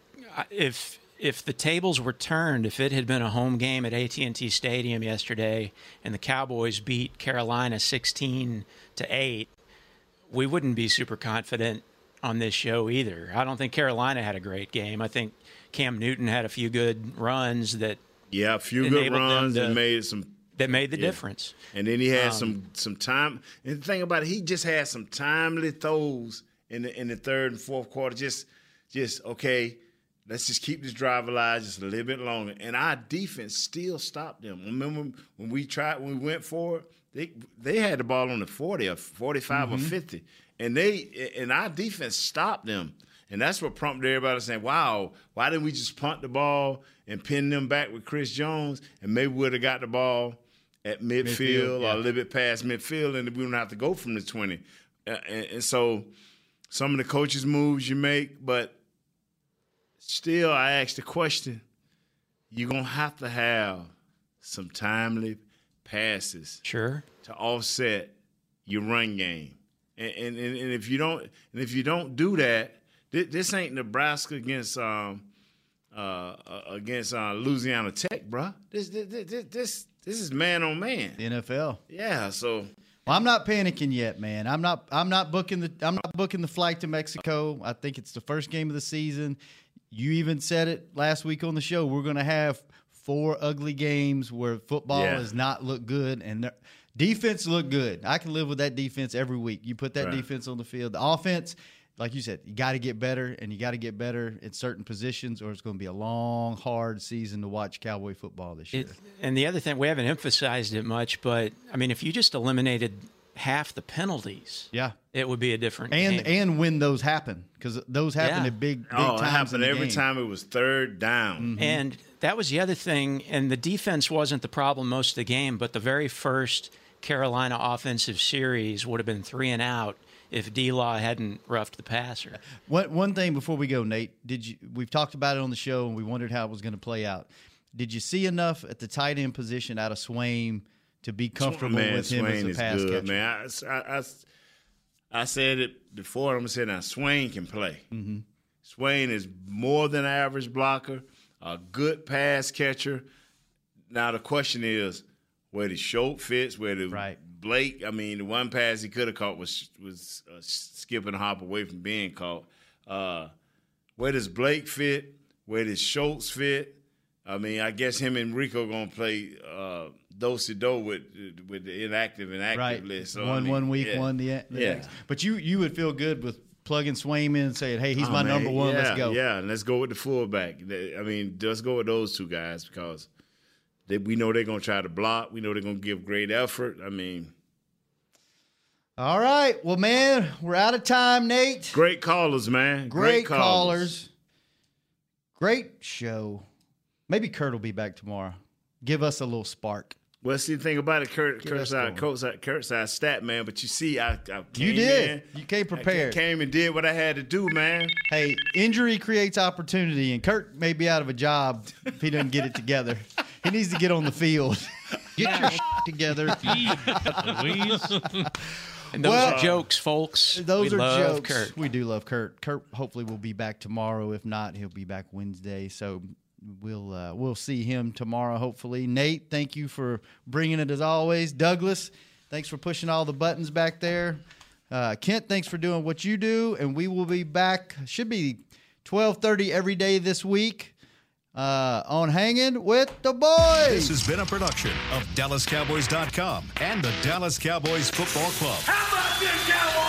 if if the tables were turned, if it had been a home game at AT&T Stadium yesterday and the Cowboys beat Carolina 16 to 8, we wouldn't be super confident on this show either. I don't think Carolina had a great game. I think Cam Newton had a few good runs that Yeah, a few good runs to- and made some that made the Yeah. difference. And then he had Um, some some time. And the thing about it, he just had some timely throws in the in the third and fourth quarter. Just just okay. Let's just keep this drive alive just a little bit longer. And our defense still stopped them. Remember when we tried when we went for it, they they had the ball on the forty or forty or Mhm. fifty, and they and our defense stopped them. And that's what prompted everybody saying, "Wow, why didn't we just punt the ball and pin them back with Chris Jones, and maybe we'd have got the ball at midfield, Midfield, yeah. or a little bit past midfield, and we don't have to go from the twenty. Uh, and, and so, some of the coaches' moves you make, but still, I ask the question: You're gonna have to have some timely passes, sure, to offset your run game. And and, and, and if you don't, and if you don't do that, this, this ain't Nebraska against um uh uh, against uh, Louisiana Tech, bruh. This this this this, this is man on man. The NFL. Yeah, so Well, I'm not panicking yet, man. I'm not. I'm not booking the. I'm not booking the flight to Mexico. I think it's the first game of the season. You even said it last week on the show. We're going to have four ugly games where football Yeah. does not look good and defense look good. I can live with that defense every week. You put that Right. defense on the field. The offense, like you said, you got to get better and you got to get better in certain positions, or it's going to be a long, hard season to watch Cowboy football this year. It, and the other thing, we haven't emphasized it much, but I mean, if you just eliminated half the penalties, yeah, it would be a different and game. and when those happen because those happen Yeah. at big big oh, it times in happened the every game. time it was third down. Mm-hmm. And that was the other thing. And the defense wasn't the problem most of the game, but the very first Carolina offensive series would have been three and out if D Law hadn't roughed the passer. One one thing before we go, Nate, did you? We've talked about it on the show, and we wondered how it was going to play out. Did you see enough at the tight end position out of Swaim to be comfortable man, with him Swaim as a is pass good, catcher? man. I, I, I, I said it before. I'm it now. Swaim can play. Mhm. Swaim is more than average blocker, a good pass catcher. Now the question is where the Schultz fits, where the Blake. I mean, the one pass he could have caught was was uh, skipping a hop away from being caught. Uh, where does Blake fit? Where does Schultz fit? I mean, I guess him and Rico gonna play uh, do do with with the inactive and active right, list. So, I one mean, one week, yeah. one the, the yeah. next. But you you would feel good with plugging Swaim in and saying, "Hey, he's Oh, my man, number one. Yeah, Let's go." Yeah, and let's go with the fullback. I mean, let's go with those two guys because they, we know they're going to try to block. We know they're going to give great effort. I mean, All right. Well, man, we're out of time, Nate. great callers, man. Great, callers. Great show. Maybe Kurt will be back tomorrow. Give us a little spark. Well, see, the thing about it, Kurt, Get Kurt's us our, going. Kurt's our, Kurt's our stat man, but you see, I, I came You did. in, You came I prepared. came and did what I had to do, man. Hey, injury creates opportunity, and Kurt may be out of a job if he doesn't get it together. He needs to get on the field. Get your together. And those Well, are jokes, folks. Those we are love jokes. Kurt. We do love Kurt. Kurt hopefully will be back tomorrow. If not, he'll be back Wednesday. So we'll uh, we'll see him tomorrow. Hopefully, Nate, thank you for bringing it as always. Douglas, thanks for pushing all the buttons back there. Uh, Kent, thanks for doing what you do, and we will be back. Should be twelve thirty every day this week. Uh, on hanging with the boys. This has been a production of DallasCowboys.com and the Dallas Cowboys Football Club. How about this, Cowboys?